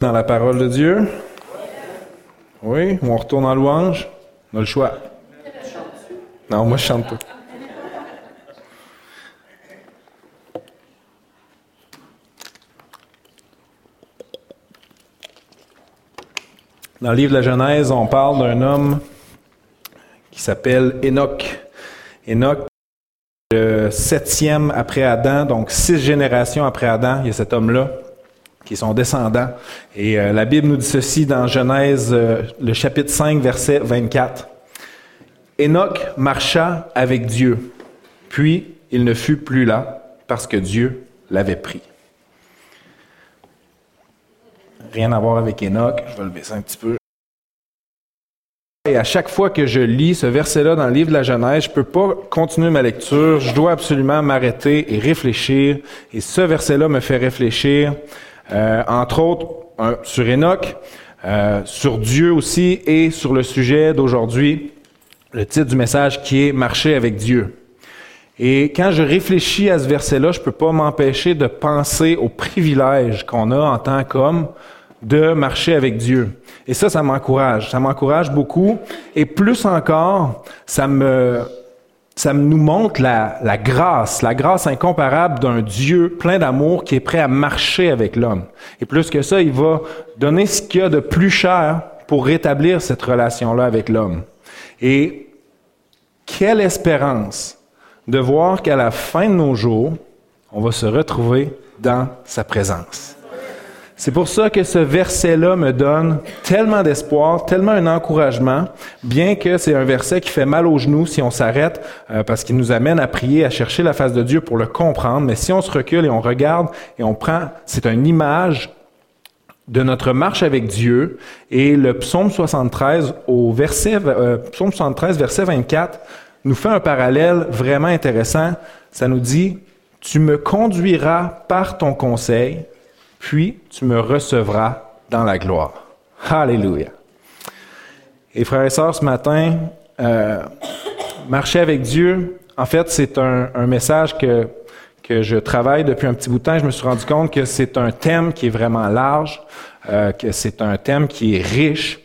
Dans la parole de Dieu? Oui, on retourne en louange? On a le choix. Non, moi je chante pas. Dans le livre de la Genèse, on parle d'un homme qui s'appelle Enoch. Enoch, le septième après Adam, donc six générations après Adam, il y a cet homme-là qui est son descendant. Et euh, la Bible nous dit ceci dans Genèse, euh, le chapitre 5, verset 24. Enoch marcha avec Dieu, puis il ne fut plus là parce que Dieu l'avait pris. Rien à voir avec Enoch, je vais le baisser un petit peu. Et à chaque fois que je lis ce verset-là dans le livre de la Genèse, je peux pas continuer ma lecture. Je dois absolument m'arrêter et réfléchir. Et ce verset-là me fait réfléchir euh, entre autres sur Enoch, euh, sur Dieu aussi et sur le sujet d'aujourd'hui, le titre du message qui est Marcher avec Dieu. Et quand je réfléchis à ce verset-là, je peux pas m'empêcher de penser au privilège qu'on a en tant qu'homme de marcher avec Dieu. Et ça, ça m'encourage. Ça m'encourage beaucoup. Et plus encore, ça me ça nous montre la, grâce, la grâce incomparable d'un Dieu plein d'amour qui est prêt à marcher avec l'homme. Et plus que ça, il va donner ce qu'il y a de plus cher pour rétablir cette relation-là avec l'homme. Et quelle espérance de voir qu'à la fin de nos jours, on va se retrouver dans sa présence. C'est pour ça que ce verset-là me donne tellement d'espoir, tellement un encouragement, bien que c'est un verset qui fait mal aux genoux si on s'arrête, euh, parce qu'il nous amène à prier, à chercher la face de Dieu pour le comprendre. Mais si on se recule et on regarde et on prend, c'est une image de notre marche avec Dieu. Et le psaume 73 au verset, euh, psaume 73 verset 24 nous fait un parallèle vraiment intéressant. Ça nous dit, tu me conduiras par ton conseil puis tu me recevras dans la gloire. Alléluia. Et frères et sœurs, ce matin, euh, marcher avec Dieu, en fait, c'est un, message que, que je travaille depuis un petit bout de temps. Je me suis rendu compte que c'est un thème qui est vraiment large, euh, que c'est un thème qui est riche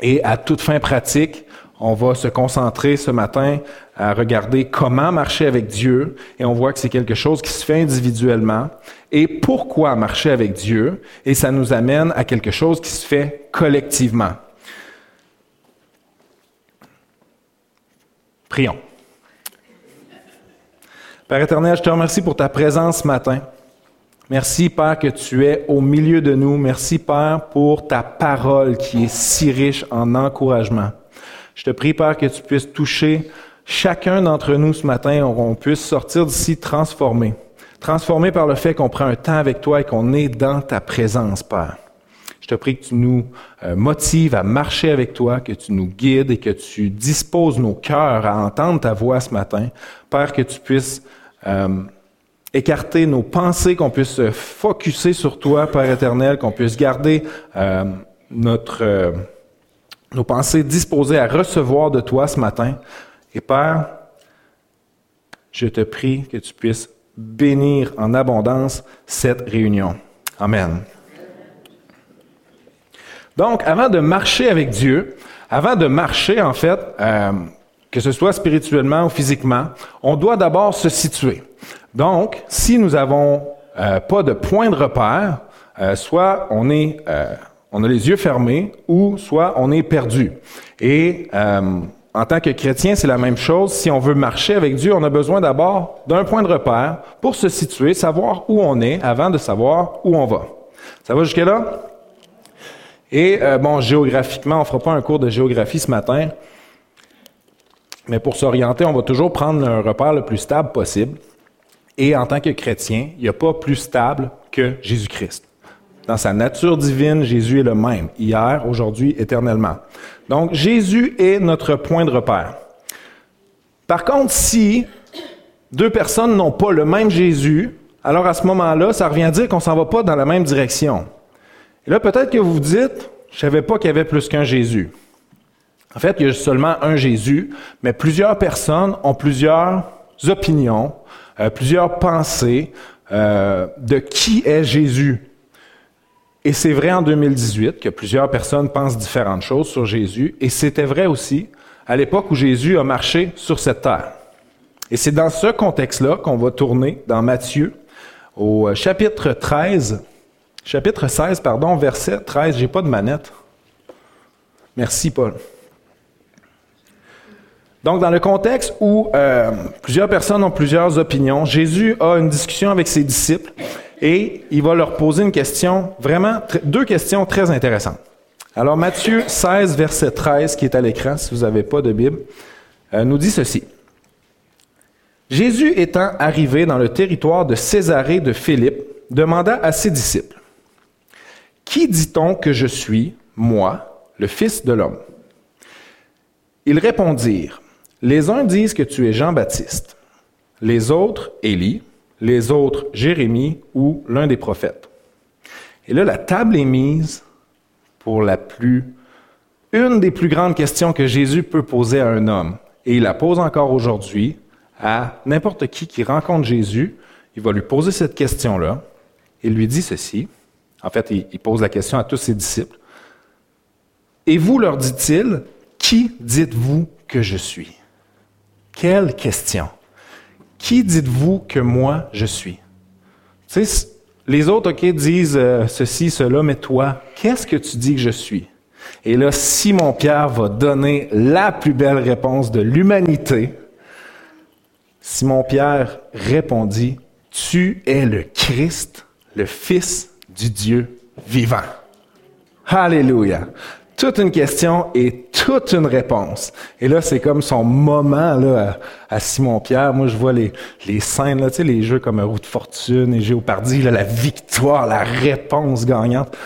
et à toute fin pratique. On va se concentrer ce matin à regarder comment marcher avec Dieu et on voit que c'est quelque chose qui se fait individuellement et pourquoi marcher avec Dieu? Et ça nous amène à quelque chose qui se fait collectivement. Prions. Père éternel, je te remercie pour ta présence ce matin. Merci, Père, que tu es au milieu de nous. Merci, Père, pour ta parole qui est si riche en encouragement. Je te prie, Père, que tu puisses toucher chacun d'entre nous ce matin, on puisse sortir d'ici transformé. Transformé par le fait qu'on prend un temps avec toi et qu'on est dans ta présence, Père. Je te prie que tu nous euh, motives à marcher avec toi, que tu nous guides et que tu disposes nos cœurs à entendre ta voix ce matin. Père, que tu puisses euh, écarter nos pensées, qu'on puisse se focuser sur toi, Père éternel, qu'on puisse garder euh, notre nos pensées disposées à recevoir de toi ce matin. Et Père, je te prie que tu puisses bénir en abondance cette réunion. Amen. Donc, avant de marcher avec Dieu, avant de marcher, en fait, euh, que ce soit spirituellement ou physiquement, on doit d'abord se situer. Donc, si nous n'avons euh, pas de point de repère, euh, soit on est on a les yeux fermés ou soit on est perdu. Et euh, en tant que chrétien, c'est la même chose. Si on veut marcher avec Dieu, on a besoin d'abord d'un point de repère pour se situer, savoir où on est avant de savoir où on va. Ça va jusque-là? Et euh, bon, géographiquement, on ne fera pas un cours de géographie ce matin, mais pour s'orienter, on va toujours prendre un repère le plus stable possible. Et en tant que chrétien, il n'y a pas plus stable que Jésus-Christ. Dans sa nature divine, Jésus est le même, hier, aujourd'hui, éternellement. Donc, Jésus est notre point de repère. Par contre, si deux personnes n'ont pas le même Jésus, alors à ce moment-là, ça revient à dire qu'on s'en va pas dans la même direction. Et là, peut-être que vous vous dites, je savais pas qu'il y avait plus qu'un Jésus. En fait, il y a seulement un Jésus, mais plusieurs personnes ont plusieurs opinions, euh, plusieurs pensées euh, de qui est Jésus. Et c'est vrai en 2018 que plusieurs personnes pensent différentes choses sur Jésus, et c'était vrai aussi à l'époque où Jésus a marché sur cette terre. Et c'est dans ce contexte-là qu'on va tourner dans Matthieu au euh, chapitre 13, chapitre 16, pardon, verset 13. J'ai pas de manette. Merci, Paul. Donc, dans le contexte où euh, plusieurs personnes ont plusieurs opinions, Jésus a une discussion avec ses disciples et il va leur poser une question, vraiment, deux questions très intéressantes. Alors, Matthieu 16, verset 13, qui est à l'écran, si vous n'avez pas de Bible, euh, nous dit ceci. Jésus étant arrivé dans le territoire de Césarée de Philippe, demanda à ses disciples, Qui dit-on que je suis, moi, le Fils de l'homme? Ils répondirent, Les uns disent que tu es Jean-Baptiste, les autres Élie, les autres Jérémie ou l'un des prophètes. Et là, la table est mise pour la plus, une des plus grandes questions que Jésus peut poser à un homme. Et il la pose encore aujourd'hui à n'importe qui qui rencontre Jésus. Il va lui poser cette question-là. Il lui dit ceci. En fait, il, pose la question à tous ses disciples. Et vous, leur dit-il, qui dites-vous que je suis? Quelle question? Qui dites-vous que moi je suis? Les autres, OK, disent euh, ceci, cela, mais toi, qu'est-ce que tu dis que je suis? Et là, Simon-Pierre va donner la plus belle réponse de l'humanité. Simon-Pierre répondit, Tu es le Christ, le Fils du Dieu vivant. Alléluia toute une question et toute une réponse. Et là, c'est comme son moment là, à, Simon-Pierre. Moi, je vois les, les scènes, là, tu sais, les jeux comme Route de Fortune et Géopardy, là, la victoire, la réponse gagnante.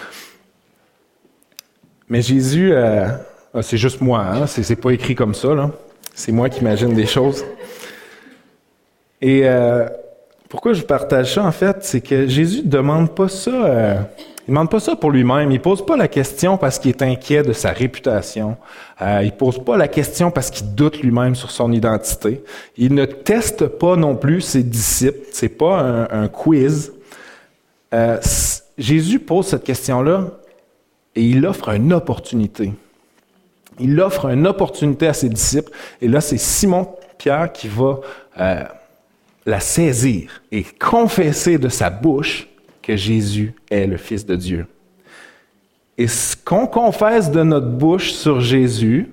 Mais Jésus, euh, ah, c'est juste moi, hein? c'est, pas écrit comme ça. Là. C'est moi qui imagine des choses. Et euh, pourquoi je partage ça, en fait, c'est que Jésus ne demande pas ça... Euh, il demande pas ça pour lui-même. Il pose pas la question parce qu'il est inquiet de sa réputation. Euh, il pose pas la question parce qu'il doute lui-même sur son identité. Il ne teste pas non plus ses disciples. C'est pas un, quiz. Euh, Jésus pose cette question-là et il offre une opportunité. Il offre une opportunité à ses disciples. Et là, c'est Simon Pierre qui va euh, la saisir et confesser de sa bouche que Jésus est le Fils de Dieu. Et ce qu'on confesse de notre bouche sur Jésus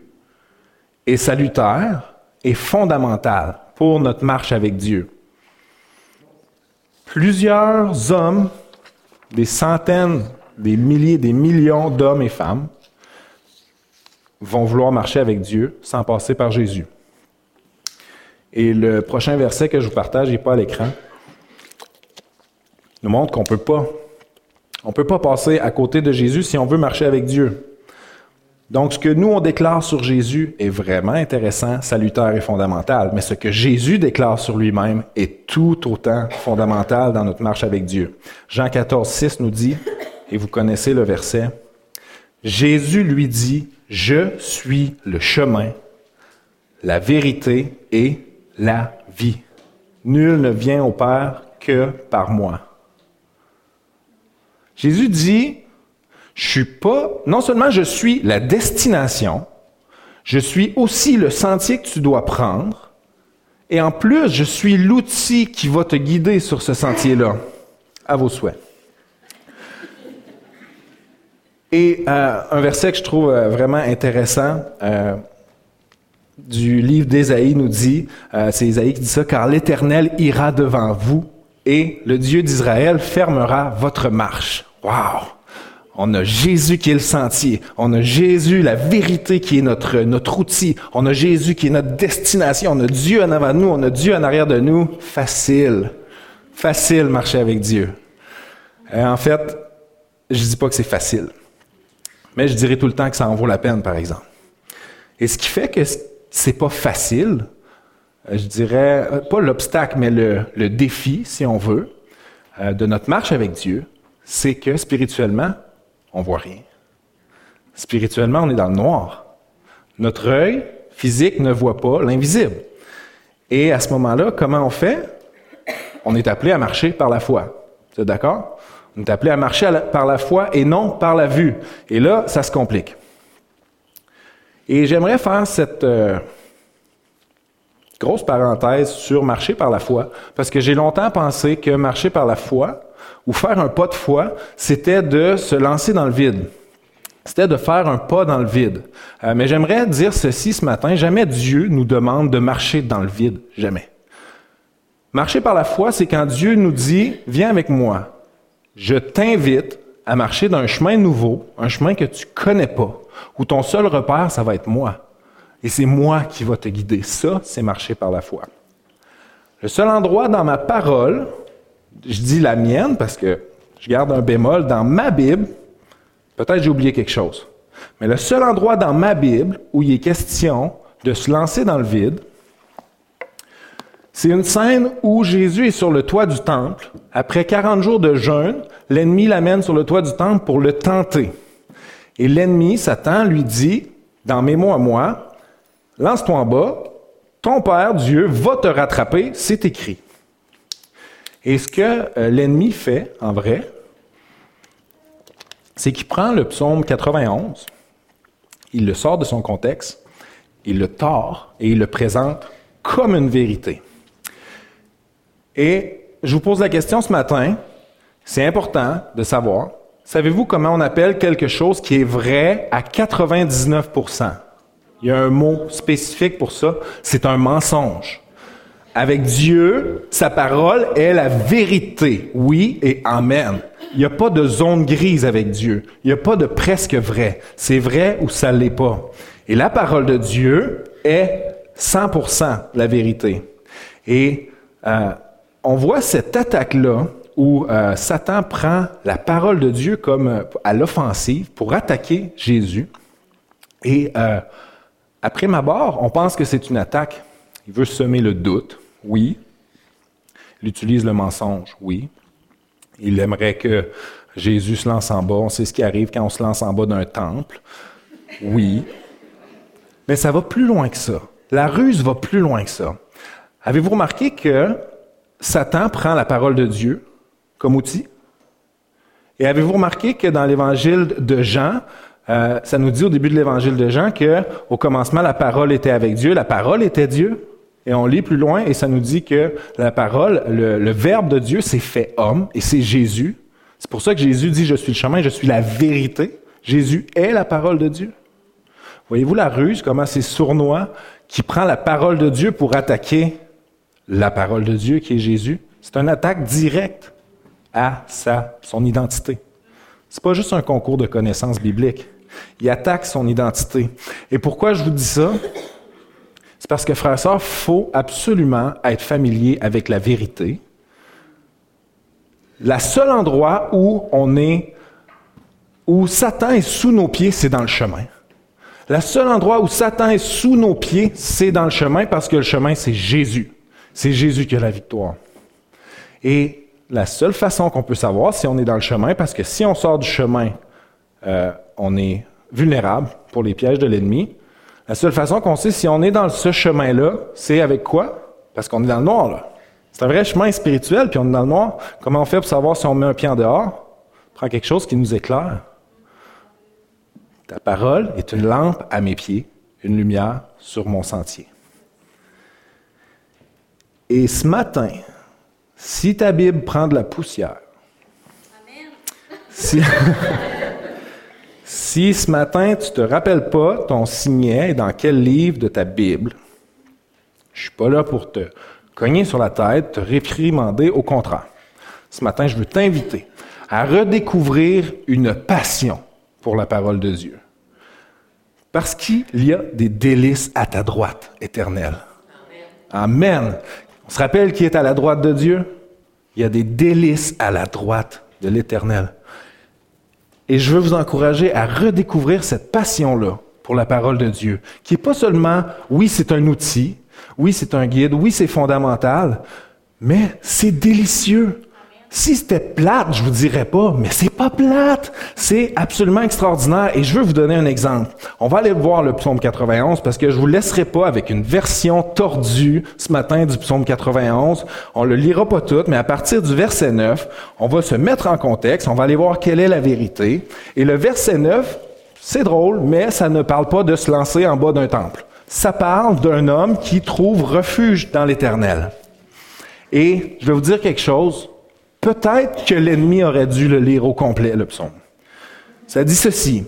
est salutaire et fondamental pour notre marche avec Dieu. Plusieurs hommes, des centaines, des milliers, des millions d'hommes et femmes vont vouloir marcher avec Dieu sans passer par Jésus. Et le prochain verset que je vous partage n'est pas à l'écran, nous montre qu'on peut pas. On peut pas passer à côté de Jésus si on veut marcher avec Dieu. Donc, ce que nous, on déclare sur Jésus est vraiment intéressant, salutaire et fondamental, mais ce que Jésus déclare sur lui-même est tout autant fondamental dans notre marche avec Dieu. Jean 14, 6 nous dit, et vous connaissez le verset, Jésus lui dit, Je suis le chemin, la vérité et la vie. Nul ne vient au Père que par moi. Jésus dit, je suis pas, non seulement je suis la destination, je suis aussi le sentier que tu dois prendre, et en plus, je suis l'outil qui va te guider sur ce sentier-là. À vos souhaits. Et euh, un verset que je trouve euh, vraiment intéressant euh, du livre d'Ésaïe nous dit, c'est Ésaïe qui dit ça, car l'Éternel ira devant vous et le Dieu d'Israël fermera votre marche. Wow! On a Jésus qui est le sentier. On a Jésus, la vérité qui est notre, notre outil. On a Jésus qui est notre destination. On a Dieu en avant de nous. On a Dieu en arrière de nous. Facile. Facile marcher avec Dieu. Et en fait, je dis pas que c'est facile. Mais je dirais tout le temps que ça en vaut la peine, par exemple. Et ce qui fait que c'est pas facile, euh, je dirais, euh, pas l'obstacle, mais le, le, défi, si on veut, euh, de notre marche avec Dieu, c'est que spirituellement, on voit rien. Spirituellement, on est dans le noir. Notre œil physique ne voit pas l'invisible. Et à ce moment-là, comment on fait? On est appelé à marcher par la foi. D'accord? On est appelé à marcher par la foi et non par la vue. Et là, ça se complique. Et j'aimerais faire cette euh, grosse parenthèse sur marcher par la foi, parce que j'ai longtemps pensé que marcher par la foi, ou faire un pas de foi, c'était de se lancer dans le vide. C'était de faire un pas dans le vide. Euh, mais j'aimerais dire ceci ce matin, jamais Dieu nous demande de marcher dans le vide, jamais. Marcher par la foi, c'est quand Dieu nous dit, viens avec moi, je t'invite à marcher d'un chemin nouveau, un chemin que tu connais pas, où ton seul repère, ça va être moi. Et c'est moi qui va te guider. Ça, c'est marcher par la foi. Le seul endroit dans ma parole je dis la mienne parce que je garde un bémol dans ma Bible. Peut-être j'ai oublié quelque chose. Mais le seul endroit dans ma Bible où il est question de se lancer dans le vide, c'est une scène où Jésus est sur le toit du temple. Après 40 jours de jeûne, l'ennemi l'amène sur le toit du temple pour le tenter. Et l'ennemi, Satan, lui dit, dans mes mots à moi, lance-toi en bas, ton Père, Dieu, va te rattraper, c'est écrit. Et ce que euh, l'ennemi fait, en vrai, c'est qu'il prend le psaume 91, il le sort de son contexte, il le tord et il le présente comme une vérité. Et je vous pose la question ce matin, c'est important de savoir, savez-vous comment on appelle quelque chose qui est vrai à 99 Il y a un mot spécifique pour ça, c'est un mensonge. Avec Dieu, sa parole est la vérité. Oui et Amen. Il n'y a pas de zone grise avec Dieu. Il n'y a pas de presque vrai. C'est vrai ou ça l'est pas. Et la parole de Dieu est 100% la vérité. Et euh, on voit cette attaque-là où euh, Satan prend la parole de Dieu comme euh, à l'offensive pour attaquer Jésus. Et après ma on pense que c'est une attaque. Il veut semer le doute. Oui. Il utilise le mensonge. Oui. Il aimerait que Jésus se lance en bas. On sait ce qui arrive quand on se lance en bas d'un temple. Oui. Mais ça va plus loin que ça. La ruse va plus loin que ça. Avez-vous remarqué que Satan prend la parole de Dieu comme outil? Et avez-vous remarqué que dans l'évangile de Jean, euh, ça nous dit au début de l'évangile de Jean que au commencement la parole était avec Dieu, la parole était Dieu. Et on lit plus loin et ça nous dit que la parole, le, Verbe de Dieu s'est fait homme et c'est Jésus. C'est pour ça que Jésus dit, je suis le chemin, je suis la vérité. Jésus est la parole de Dieu. Voyez-vous la ruse, comment c'est sournois, qui prend la parole de Dieu pour attaquer la parole de Dieu qui est Jésus? C'est une attaque directe à sa, son identité. C'est pas juste un concours de connaissances bibliques. Il attaque son identité. Et pourquoi je vous dis ça? C'est parce que, frère et faut absolument être familier avec la vérité. Le seul endroit où on est, où Satan est sous nos pieds, c'est dans le chemin. Le seul endroit où Satan est sous nos pieds, c'est dans le chemin parce que le chemin, c'est Jésus. C'est Jésus qui a la victoire. Et la seule façon qu'on peut savoir si on est dans le chemin, parce que si on sort du chemin, euh, on est vulnérable pour les pièges de l'ennemi. La seule façon qu'on sait si on est dans ce chemin-là, c'est avec quoi? Parce qu'on est dans le noir, là. C'est un vrai chemin spirituel, puis on est dans le noir. Comment on fait pour savoir si on met un pied en dehors? On prend quelque chose qui nous éclaire. Ta parole est une lampe à mes pieds, une lumière sur mon sentier. Et ce matin, si ta Bible prend de la poussière, Amen. Si, Si ce matin, tu te rappelles pas ton signet dans quel livre de ta Bible, je suis pas là pour te cogner sur la tête, te réprimander, au contraire. Ce matin, je veux t'inviter à redécouvrir une passion pour la parole de Dieu. Parce qu'il y a des délices à ta droite, éternelle. Amen. On se rappelle qui est à la droite de Dieu? Il y a des délices à la droite de l'Éternel. Et je veux vous encourager à redécouvrir cette passion-là pour la parole de Dieu, qui n'est pas seulement, oui, c'est un outil, oui, c'est un guide, oui, c'est fondamental, mais c'est délicieux. Si c'était plate, je vous dirais pas, mais c'est pas plate. C'est absolument extraordinaire. Et je veux vous donner un exemple. On va aller voir le psaume 91 parce que je vous laisserai pas avec une version tordue ce matin du psaume 91. On le lira pas tout, mais à partir du verset 9, on va se mettre en contexte. On va aller voir quelle est la vérité. Et le verset 9, c'est drôle, mais ça ne parle pas de se lancer en bas d'un temple. Ça parle d'un homme qui trouve refuge dans l'éternel. Et je vais vous dire quelque chose Peut-être que l'ennemi aurait dû le lire au complet, le psaume. Ça dit ceci.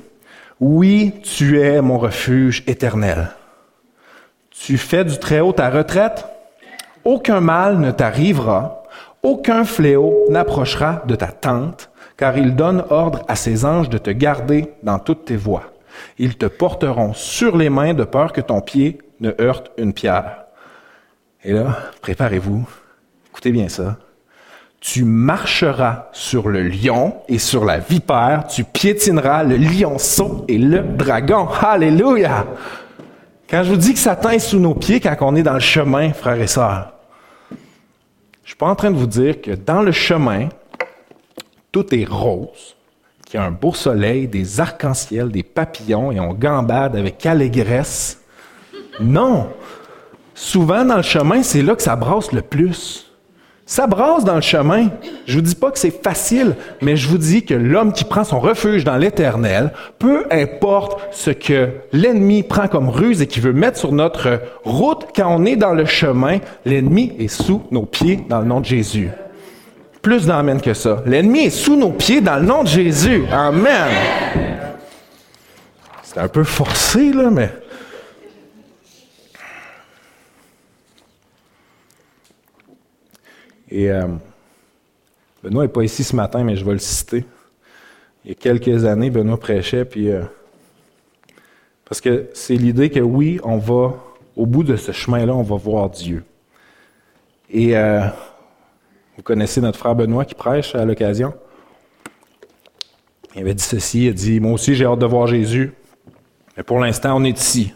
Oui, tu es mon refuge éternel. Tu fais du Très-Haut ta retraite. Aucun mal ne t'arrivera. Aucun fléau n'approchera de ta tente, car il donne ordre à ses anges de te garder dans toutes tes voies. Ils te porteront sur les mains de peur que ton pied ne heurte une pierre. Et là, préparez-vous. Écoutez bien ça tu marcheras sur le lion et sur la vipère, tu piétineras le lionceau et le dragon. Alléluia! Quand je vous dis que Satan est sous nos pieds quand on est dans le chemin, frères et sœurs, je suis pas en train de vous dire que dans le chemin, tout est rose, qu'il y a un beau soleil, des arcs-en-ciel, des papillons et on gambade avec allégresse. Non! Souvent dans le chemin, c'est là que ça brasse le plus. Ça brasse dans le chemin. Je vous dis pas que c'est facile, mais je vous dis que l'homme qui prend son refuge dans l'éternel, peu importe ce que l'ennemi prend comme ruse et qui veut mettre sur notre route, quand on est dans le chemin, l'ennemi est sous nos pieds dans le nom de Jésus. Plus d'amène que ça. L'ennemi est sous nos pieds dans le nom de Jésus. Amen. C'est un peu forcé, là, mais Et euh, Benoît n'est pas ici ce matin, mais je vais le citer. Il y a quelques années, Benoît prêchait, puis euh, parce que c'est l'idée que oui, on va, au bout de ce chemin-là, on va voir Dieu. Et euh, vous connaissez notre frère Benoît qui prêche à l'occasion? Il avait dit ceci, il a dit, moi aussi j'ai hâte de voir Jésus, mais pour l'instant on est ici.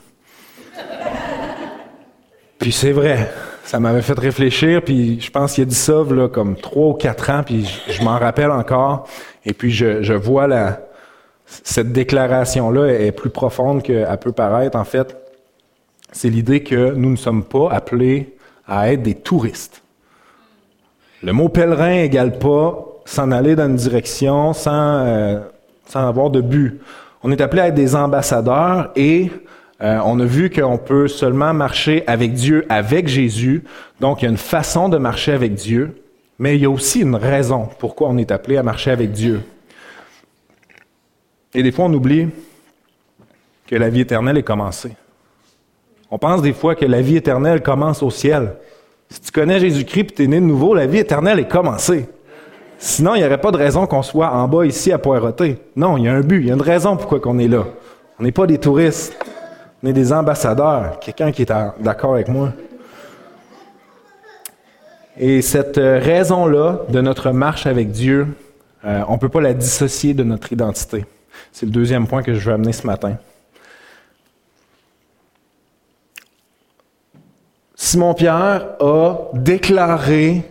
Puis c'est vrai, ça m'avait fait réfléchir, puis je pense qu'il a dit ça là, comme trois ou quatre ans, puis je, m'en rappelle encore. Et puis je, vois la, cette déclaration-là est plus profonde qu'elle peut paraître. En fait, c'est l'idée que nous ne sommes pas appelés à être des touristes. Le mot pèlerin égale pas s'en aller dans une direction sans, euh, sans avoir de but. On est appelé à être des ambassadeurs et euh, on a vu qu'on peut seulement marcher avec Dieu, avec Jésus. Donc, il y a une façon de marcher avec Dieu, mais il y a aussi une raison pourquoi on est appelé à marcher avec Dieu. Et des fois, on oublie que la vie éternelle est commencée. On pense des fois que la vie éternelle commence au ciel. Si tu connais Jésus-Christ et tu es né de nouveau, la vie éternelle est commencée. Sinon, il n'y aurait pas de raison qu'on soit en bas ici à poireauter. Non, il y a un but, il y a une raison pourquoi on est là. On n'est pas des touristes. On est des ambassadeurs. Quelqu'un qui est d'accord avec moi. Et cette euh, raison-là de notre marche avec Dieu, euh, on ne peut pas la dissocier de notre identité. C'est le deuxième point que je veux amener ce matin. Simon-Pierre a déclaré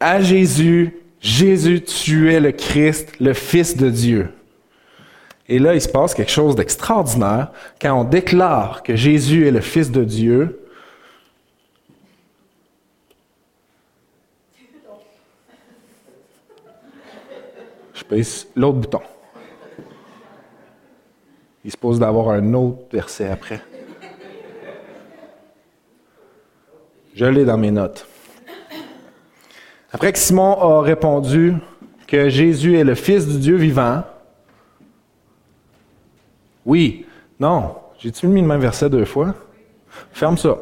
à Jésus, Jésus, tu es le Christ, le Fils de Dieu. Et là, il se passe quelque chose d'extraordinaire quand on déclare que Jésus est le Fils de Dieu. Je pèse l'autre bouton. Il se pose d'avoir un autre verset après. Je l'ai dans mes notes. Après que Simon a répondu que Jésus est le Fils du Dieu vivant, oui. Non. J'ai-tu mis le même verset deux fois? Ferme ça.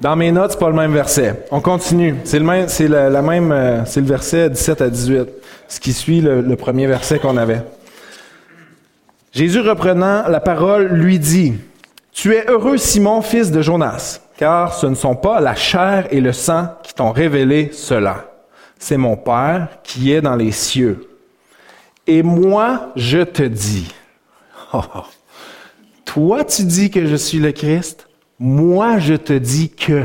Dans mes notes, c'est pas le même verset. On continue. C'est le même, c'est euh, c'est le verset 17 à 18, ce qui suit le, premier verset qu'on avait. Jésus reprenant la parole lui dit, Tu es heureux Simon, fils de Jonas, car ce ne sont pas la chair et le sang qui t'ont révélé cela. C'est mon Père qui est dans les cieux. Et moi, je te dis, oh, toi tu dis que je suis le Christ, moi je te dis que.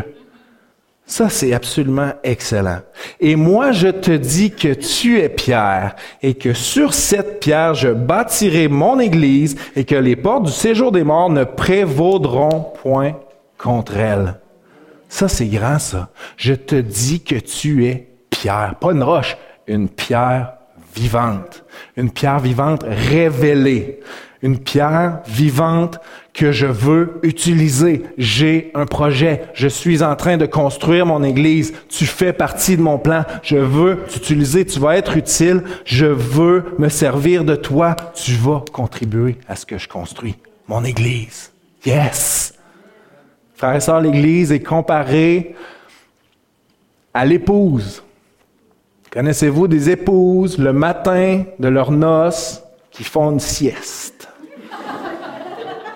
Ça, c'est absolument excellent. Et moi, je te dis que tu es Pierre et que sur cette pierre, je bâtirai mon église et que les portes du séjour des morts ne prévaudront point contre elle. Ça, c'est grand, ça. Je te dis que tu es pierre, pas une roche, une pierre vivante. Une pierre vivante révélée. Une pierre vivante que je veux utiliser. J'ai un projet. Je suis en train de construire mon église. Tu fais partie de mon plan. Je veux t'utiliser. Tu vas être utile. Je veux me servir de toi. Tu vas contribuer à ce que je construis. Mon église. Yes. Frères et sœurs, l'église est comparée à l'épouse. Connaissez-vous des épouses le matin de leurs noces qui font une sieste?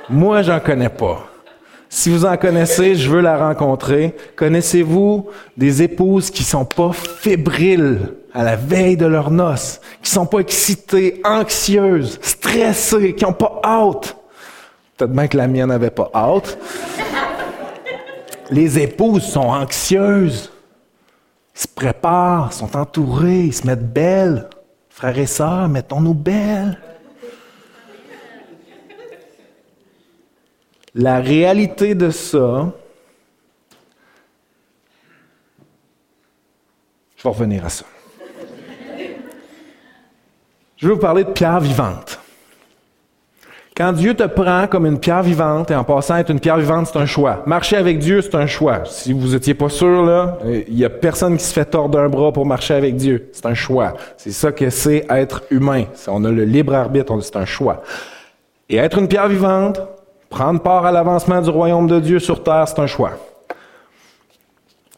Moi, j'en connais pas. Si vous en connaissez, je veux la rencontrer. Connaissez-vous des épouses qui sont pas fébriles à la veille de leurs noces, qui sont pas excitées, anxieuses, stressées, qui ont pas hâte? Peut-être bien que la mienne n'avait pas hâte. Les épouses sont anxieuses. Se préparent, sont entourés, ils se mettent belles. Frères et sœurs, mettons-nous belles. La réalité de ça, je vais revenir à ça. Je vais vous parler de pierre vivante. Quand Dieu te prend comme une pierre vivante, et en passant être une pierre vivante, c'est un choix. Marcher avec Dieu, c'est un choix. Si vous étiez pas sûr, il y a personne qui se fait tordre un bras pour marcher avec Dieu. C'est un choix. C'est ça que c'est être humain. On a le libre arbitre, c'est un choix. Et être une pierre vivante, prendre part à l'avancement du royaume de Dieu sur terre, c'est un choix.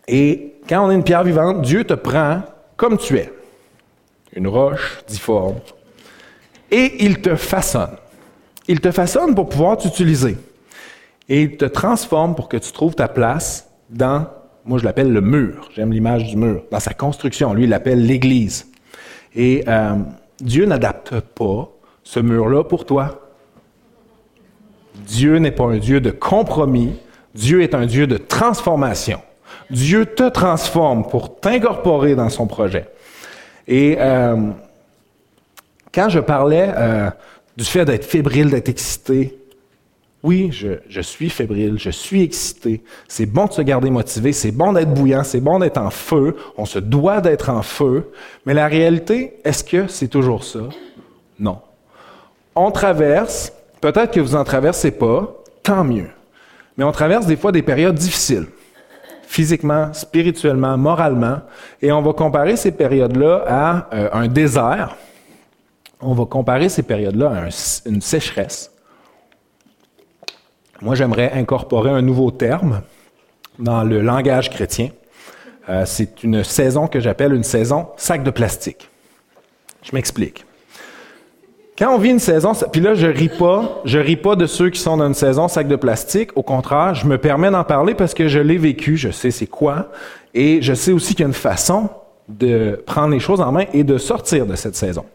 Et quand on est une pierre vivante, Dieu te prend comme tu es. Une roche difforme. Et il te façonne. Il te façonne pour pouvoir t'utiliser. Et il te transforme pour que tu trouves ta place dans, moi je l'appelle le mur, j'aime l'image du mur, dans sa construction. Lui, il l'appelle l'Église. Et euh, Dieu n'adapte pas ce mur-là pour toi. Dieu n'est pas un Dieu de compromis, Dieu est un Dieu de transformation. Dieu te transforme pour t'incorporer dans son projet. Et euh, quand je parlais euh, du fait d'être fébrile, d'être excité. Oui, je, suis fébrile, je suis excité. C'est bon de se garder motivé, c'est bon d'être bouillant, c'est bon d'être en feu. On se doit d'être en feu. Mais la réalité, est-ce que c'est toujours ça? Non. On traverse, peut-être que vous en traversez pas, tant mieux. Mais on traverse des fois des périodes difficiles, physiquement, spirituellement, moralement, et on va comparer ces périodes-là à euh, un désert on va comparer ces périodes-là à une sécheresse. Moi, j'aimerais incorporer un nouveau terme dans le langage chrétien. Euh, c'est une saison que j'appelle une saison sac de plastique. Je m'explique. Quand on vit une saison, puis là je ris pas, ris pas de ceux qui sont dans une saison sac de plastique. Au contraire, je me permets d'en parler parce que je l'ai vécu, je sais c'est quoi, et je sais aussi qu'il y a une façon de prendre les choses en main et de sortir de cette saison.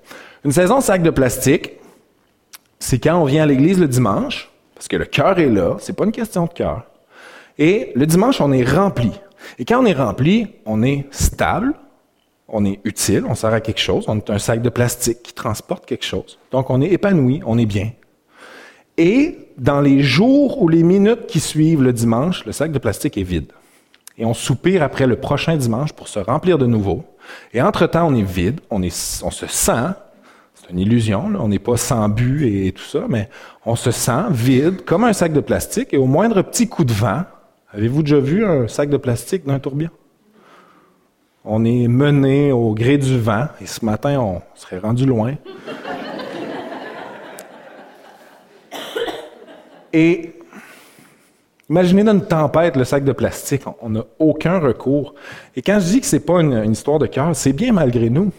Une saison sac de plastique, c'est quand on vient à l'église le dimanche, parce que le cœur est là, c'est pas une question de cœur. Et le dimanche, on est rempli. Et quand on est rempli, on est stable, on est utile, on sert à quelque chose, on est un sac de plastique qui transporte quelque chose. Donc on est épanoui, on est bien. Et dans les jours ou les minutes qui suivent le dimanche, le sac de plastique est vide. Et on soupire après le prochain dimanche pour se remplir de nouveau. Et entre-temps, on est vide, on, est, on se sent c'est une illusion, on n'est pas sans but et, tout ça, mais on se sent vide, comme un sac de plastique, et au moindre petit coup de vent, avez-vous déjà vu un sac de plastique d'un tourbillon? On est mené au gré du vent, et ce matin, on serait rendu loin. Et imaginez dans une tempête, le sac de plastique, on n'a aucun recours. Et quand je dis que c'est pas une histoire de cœur, c'est bien malgré nous.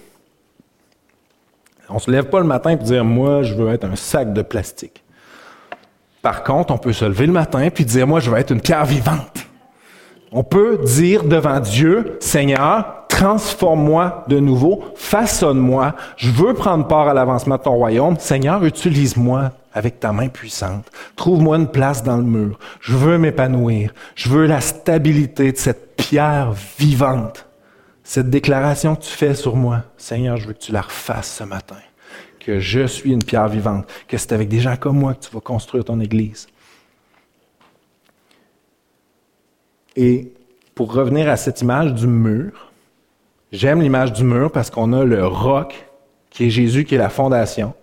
On se lève pas le matin pour dire Moi, je veux être un sac de plastique. Par contre, on peut se lever le matin puis dire Moi, je veux être une pierre vivante. On peut dire devant Dieu Seigneur, transforme-moi de nouveau, façonne-moi. Je veux prendre part à l'avancement de ton royaume. Seigneur, utilise-moi avec ta main puissante. Trouve-moi une place dans le mur. Je veux m'épanouir. Je veux la stabilité de cette pierre vivante. Cette déclaration que tu fais sur moi, Seigneur, je veux que tu la refasses ce matin. Que je suis une pierre vivante. Que c'est avec des gens comme moi que tu vas construire ton Église. Et pour revenir à cette image du mur, j'aime l'image du mur parce qu'on a le roc qui est Jésus, qui est la fondation.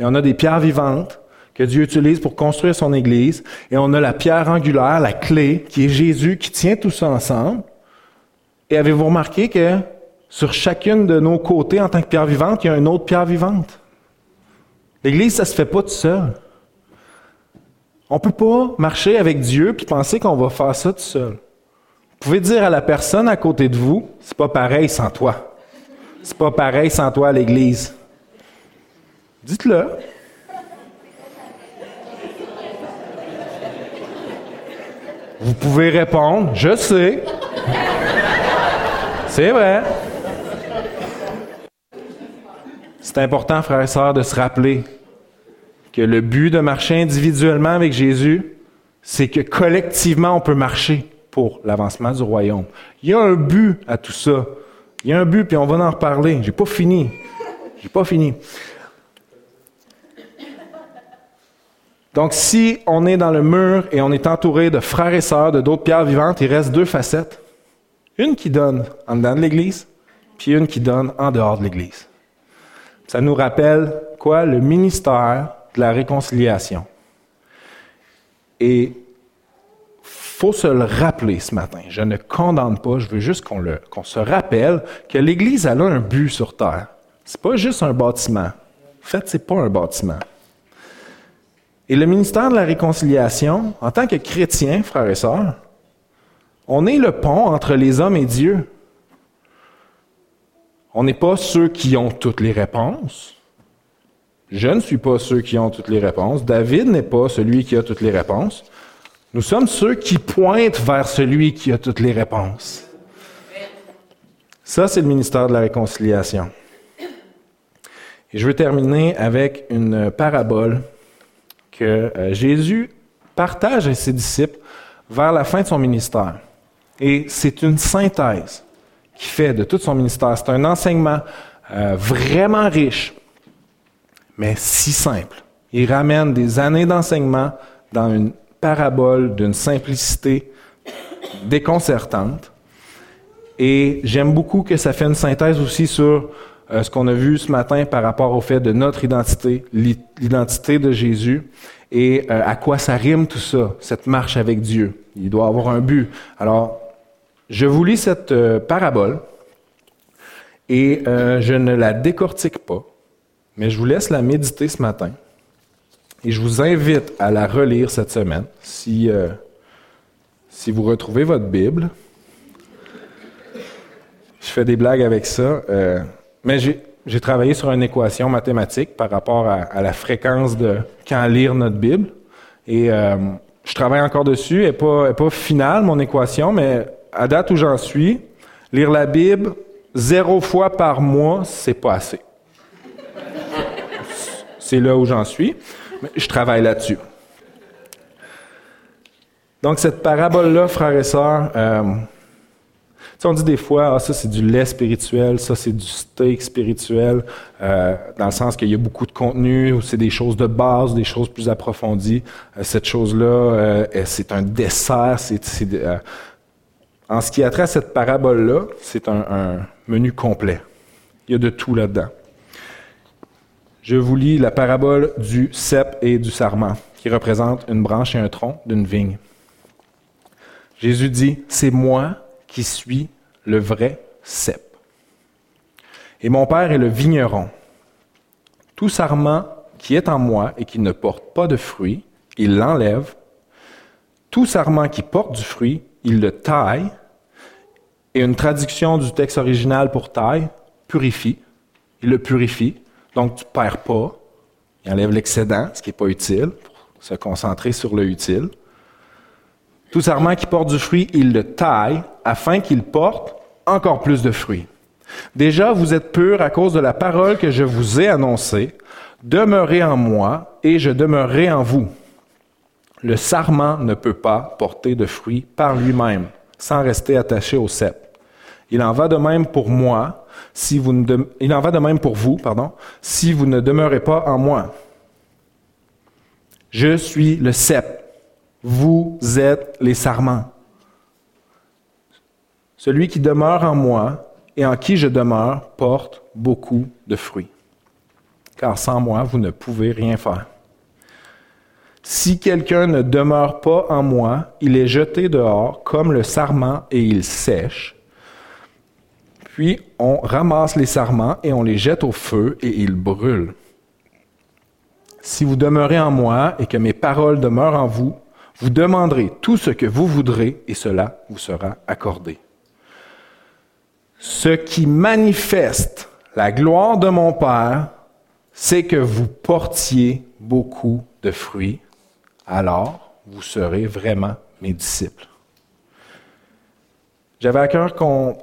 Et on a des pierres vivantes que Dieu utilise pour construire son Église. Et on a la pierre angulaire, la clé, qui est Jésus, qui tient tout ça ensemble. Et avez-vous remarqué que sur chacune de nos côtés, en tant que pierre vivante, il y a une autre pierre vivante? L'Église, ça se fait pas tout seul. On peut pas marcher avec Dieu puis penser qu'on va faire ça tout seul. Vous pouvez dire à la personne à côté de vous, c'est pas pareil sans toi. C'est pas pareil sans toi à l'Église. Dites-le. Vous pouvez répondre, je sais. C'est vrai. C'est important, frères et sœurs, de se rappeler que le but de marcher individuellement avec Jésus, c'est que collectivement, on peut marcher pour l'avancement du royaume. Il y a un but à tout ça. Il y a un but, puis on va en reparler. J'ai pas fini. J'ai pas fini. Donc, si on est dans le mur et on est entouré de frères et sœurs, de d'autres pierres vivantes, il reste deux facettes. Une qui donne en dedans de l'Église, puis une qui donne en dehors de l'Église. Ça nous rappelle quoi? Le ministère de la réconciliation. Et faut se le rappeler ce matin. Je ne condamne pas, je veux juste qu'on se rappelle que l'Église a un but sur terre. C'est pas juste un bâtiment. En fait, c'est pas un bâtiment. Et le ministère de la réconciliation, en tant que chrétien, frères et sœurs, on est le pont entre les hommes et Dieu. On n'est pas ceux qui ont toutes les réponses. Je ne suis pas ceux qui ont toutes les réponses. David n'est pas celui qui a toutes les réponses. Nous sommes ceux qui pointent vers celui qui a toutes les réponses. Ça, c'est le ministère de la réconciliation. Et je veux terminer avec une parabole que euh, Jésus partage à ses disciples vers la fin de son ministère. Et c'est une synthèse qu'il fait de tout son ministère. C'est un enseignement euh, vraiment riche, mais si simple. Il ramène des années d'enseignement dans une parabole d'une simplicité déconcertante. Et j'aime beaucoup que ça fait une synthèse aussi sur euh, ce qu'on a vu ce matin par rapport au fait de notre identité, l'identité de Jésus, et euh, à quoi ça rime tout ça, cette marche avec Dieu. Il doit avoir un but. Alors, je vous lis cette euh, parabole et je ne la décortique pas, mais je vous laisse la méditer ce matin. Et je vous invite à la relire cette semaine, si, euh, si vous retrouvez votre Bible. Je fais des blagues avec ça, euh, mais j'ai travaillé sur une équation mathématique par rapport à, la fréquence de quand lire notre Bible. Et euh, je travaille encore dessus. Elle n'est pas, pas finale, mon équation, mais à date où j'en suis, lire la Bible zéro fois par mois, c'est pas assez. C'est là où j'en suis je travaille là-dessus. Donc, cette parabole-là, frères et sœurs, euh, on dit des fois, ah, ça c'est du lait spirituel, ça c'est du steak spirituel, euh, dans le sens qu'il y a beaucoup de contenu, ou c'est des choses de base, des choses plus approfondies. Euh, cette chose-là, c'est un dessert. C'est, en ce qui a trait à cette parabole-là, c'est un, un menu complet. Il y a de tout là-dedans. Je vous lis la parabole du cep et du sarment, qui représente une branche et un tronc d'une vigne. Jésus dit, c'est moi qui suis le vrai cep. Et mon Père est le vigneron. Tout sarment qui est en moi et qui ne porte pas de fruit, il l'enlève. Tout sarment qui porte du fruit, il le taille. Et une traduction du texte original pour taille, purifie. Il le purifie donc, tu ne perds pas. Il enlève l'excédent, ce qui n'est pas utile, pour se concentrer sur le utile. Tout sarment qui porte du fruit, il le taille afin qu'il porte encore plus de fruits. Déjà, vous êtes purs à cause de la parole que je vous ai annoncée. Demeurez en moi et je demeurerai en vous. Le sarment ne peut pas porter de fruits par lui-même sans rester attaché au cep. Il en va de même pour moi, si vous ne il en va de même pour vous, pardon, si vous ne demeurez pas en moi. Je suis le cep. Vous êtes les sarments. Celui qui demeure en moi et en qui je demeure porte beaucoup de fruits. Car sans moi, vous ne pouvez rien faire. Si quelqu'un ne demeure pas en moi, il est jeté dehors comme le sarment et il sèche. Puis on ramasse les sarments et on les jette au feu et ils brûlent. Si vous demeurez en moi et que mes paroles demeurent en vous, vous demanderez tout ce que vous voudrez et cela vous sera accordé. Ce qui manifeste la gloire de mon Père, c'est que vous portiez beaucoup de fruits alors vous serez vraiment mes disciples. J'avais à cœur qu'on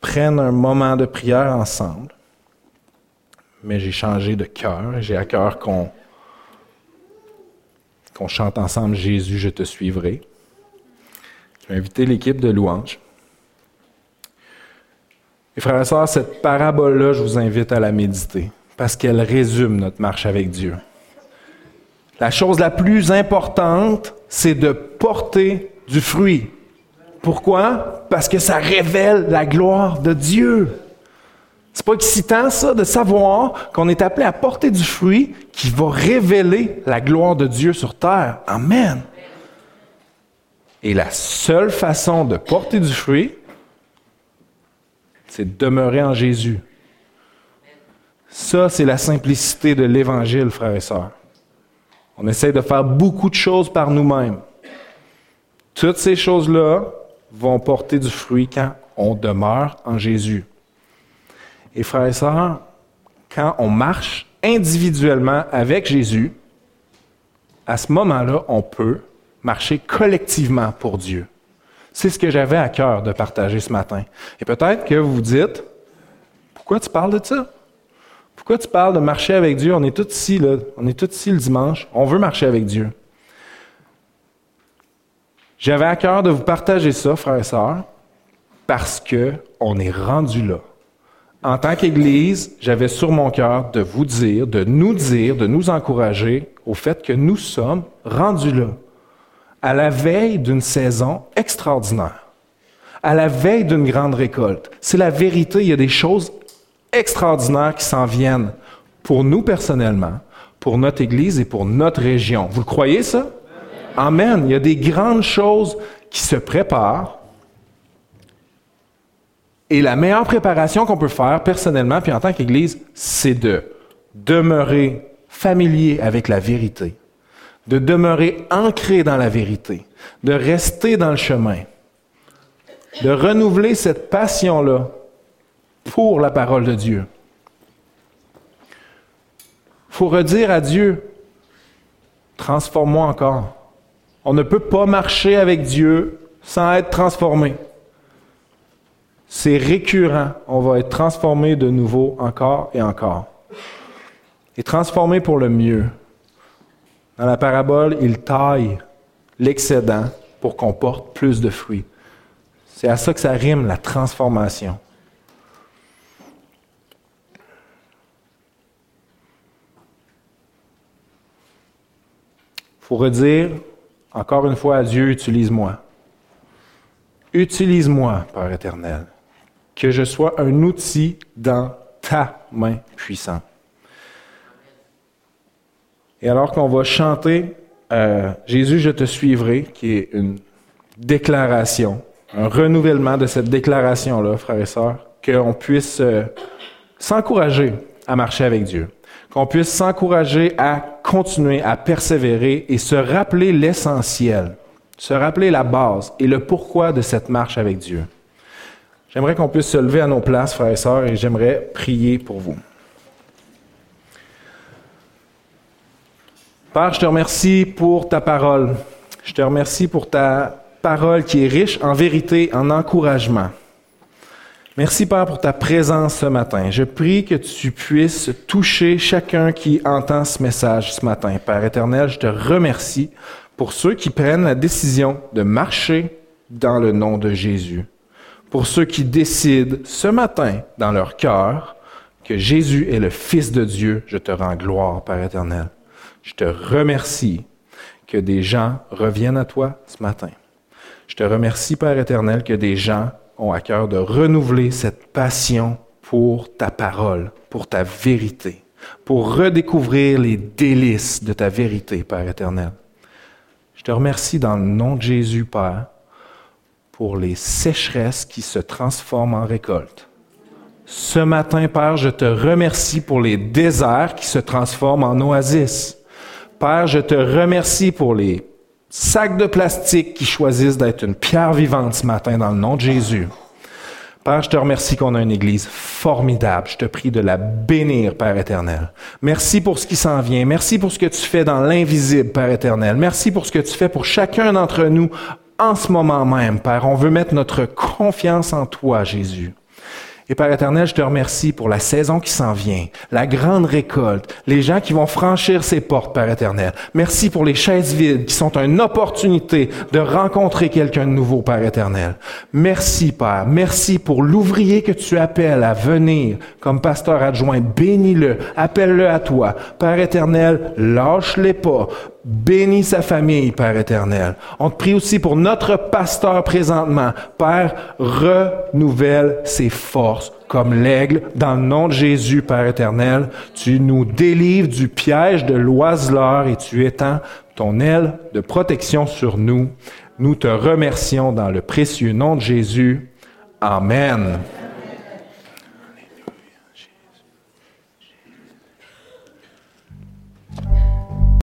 prenne un moment de prière ensemble, mais j'ai changé de cœur. J'ai à cœur qu'on chante ensemble Jésus, je te suivrai. Je vais inviter l'équipe de louanges. Et frères et sœurs, cette parabole-là, je vous invite à la méditer parce qu'elle résume notre marche avec Dieu. La chose la plus importante, c'est de porter du fruit. Pourquoi? Parce que ça révèle la gloire de Dieu. C'est pas excitant, ça, de savoir qu'on est appelé à porter du fruit qui va révéler la gloire de Dieu sur terre. Amen. Et la seule façon de porter du fruit, c'est de demeurer en Jésus. Ça, c'est la simplicité de l'Évangile, frères et sœurs. On essaie de faire beaucoup de choses par nous-mêmes. Toutes ces choses-là vont porter du fruit quand on demeure en Jésus. Et frères et sœurs, quand on marche individuellement avec Jésus, à ce moment-là, on peut marcher collectivement pour Dieu. C'est ce que j'avais à cœur de partager ce matin. Et peut-être que vous vous dites, pourquoi tu parles de ça? Pourquoi tu parles de marcher avec Dieu? On est tous ici. On est tous ici le dimanche. On veut marcher avec Dieu. J'avais à cœur de vous partager ça, frères et sœurs, parce que on est rendu là. En tant qu'Église, j'avais sur mon cœur de vous dire, de nous dire, de nous encourager au fait que nous sommes rendus là, à la veille d'une saison extraordinaire, à la veille d'une grande récolte. C'est la vérité, il y a des choses extraordinaires qui s'en viennent pour nous personnellement, pour notre Église et pour notre région. Vous le croyez ça? Amen. Il y a des grandes choses qui se préparent. Et la meilleure préparation qu'on peut faire personnellement, puis en tant qu'Église, c'est de demeurer familier avec la vérité, de demeurer ancré dans la vérité, de rester dans le chemin, de renouveler cette passion-là pour la parole de Dieu. Il faut redire à Dieu, transforme-moi encore. On ne peut pas marcher avec Dieu sans être transformé. C'est récurrent. On va être transformé de nouveau encore et encore. Et transformé pour le mieux. Dans la parabole, il taille l'excédent pour qu'on porte plus de fruits. C'est à ça que ça rime, la transformation. Faut redire encore une fois à Dieu, utilise-moi. Utilise-moi, Père éternel, que je sois un outil dans ta main puissante. Et alors qu'on va chanter euh, Jésus, je te suivrai, qui est une déclaration, un renouvellement de cette déclaration-là, frères et sœurs, qu'on puisse euh, s'encourager à marcher avec Dieu qu'on puisse s'encourager à continuer à persévérer et se rappeler l'essentiel, se rappeler la base et le pourquoi de cette marche avec Dieu. J'aimerais qu'on puisse se lever à nos places, frères et sœurs, et j'aimerais prier pour vous. Père, je te remercie pour ta parole. Je te remercie pour ta parole qui est riche en vérité, en encouragement. Merci Père pour ta présence ce matin. Je prie que tu puisses toucher chacun qui entend ce message ce matin. Père éternel, je te remercie pour ceux qui prennent la décision de marcher dans le nom de Jésus. Pour ceux qui décident ce matin dans leur cœur que Jésus est le Fils de Dieu, je te rends gloire, Père éternel. Je te remercie que des gens reviennent à toi ce matin. Je te remercie, Père éternel, que des gens ont à cœur de renouveler cette passion pour ta parole, pour ta vérité, pour redécouvrir les délices de ta vérité, Père éternel. Je te remercie dans le nom de Jésus, Père, pour les sécheresses qui se transforment en récoltes. Ce matin, Père, je te remercie pour les déserts qui se transforment en oasis. Père, je te remercie pour les sacs de plastique qui choisissent d'être une pierre vivante ce matin dans le nom de Jésus. Père, je te remercie qu'on a une Église formidable. Je te prie de la bénir, Père éternel. Merci pour ce qui s'en vient. Merci pour ce que tu fais dans l'invisible, Père éternel. Merci pour ce que tu fais pour chacun d'entre nous en ce moment même, Père. On veut mettre notre confiance en toi, Jésus. Et Père éternel, je te remercie pour la saison qui s'en vient, la grande récolte, les gens qui vont franchir ces portes, Père éternel. Merci pour les chaises vides qui sont une opportunité de rencontrer quelqu'un de nouveau, Père éternel. Merci, Père. Merci pour l'ouvrier que tu appelles à venir comme pasteur adjoint. Bénis-le. Appelle-le à toi. Père éternel, lâche-les pas. Bénis sa famille, Père éternel. On te prie aussi pour notre pasteur présentement. Père, renouvelle ses forces comme l'aigle dans le nom de Jésus, Père éternel. Tu nous délivres du piège de l'oiseleur et tu étends ton aile de protection sur nous. Nous te remercions dans le précieux nom de Jésus. Amen.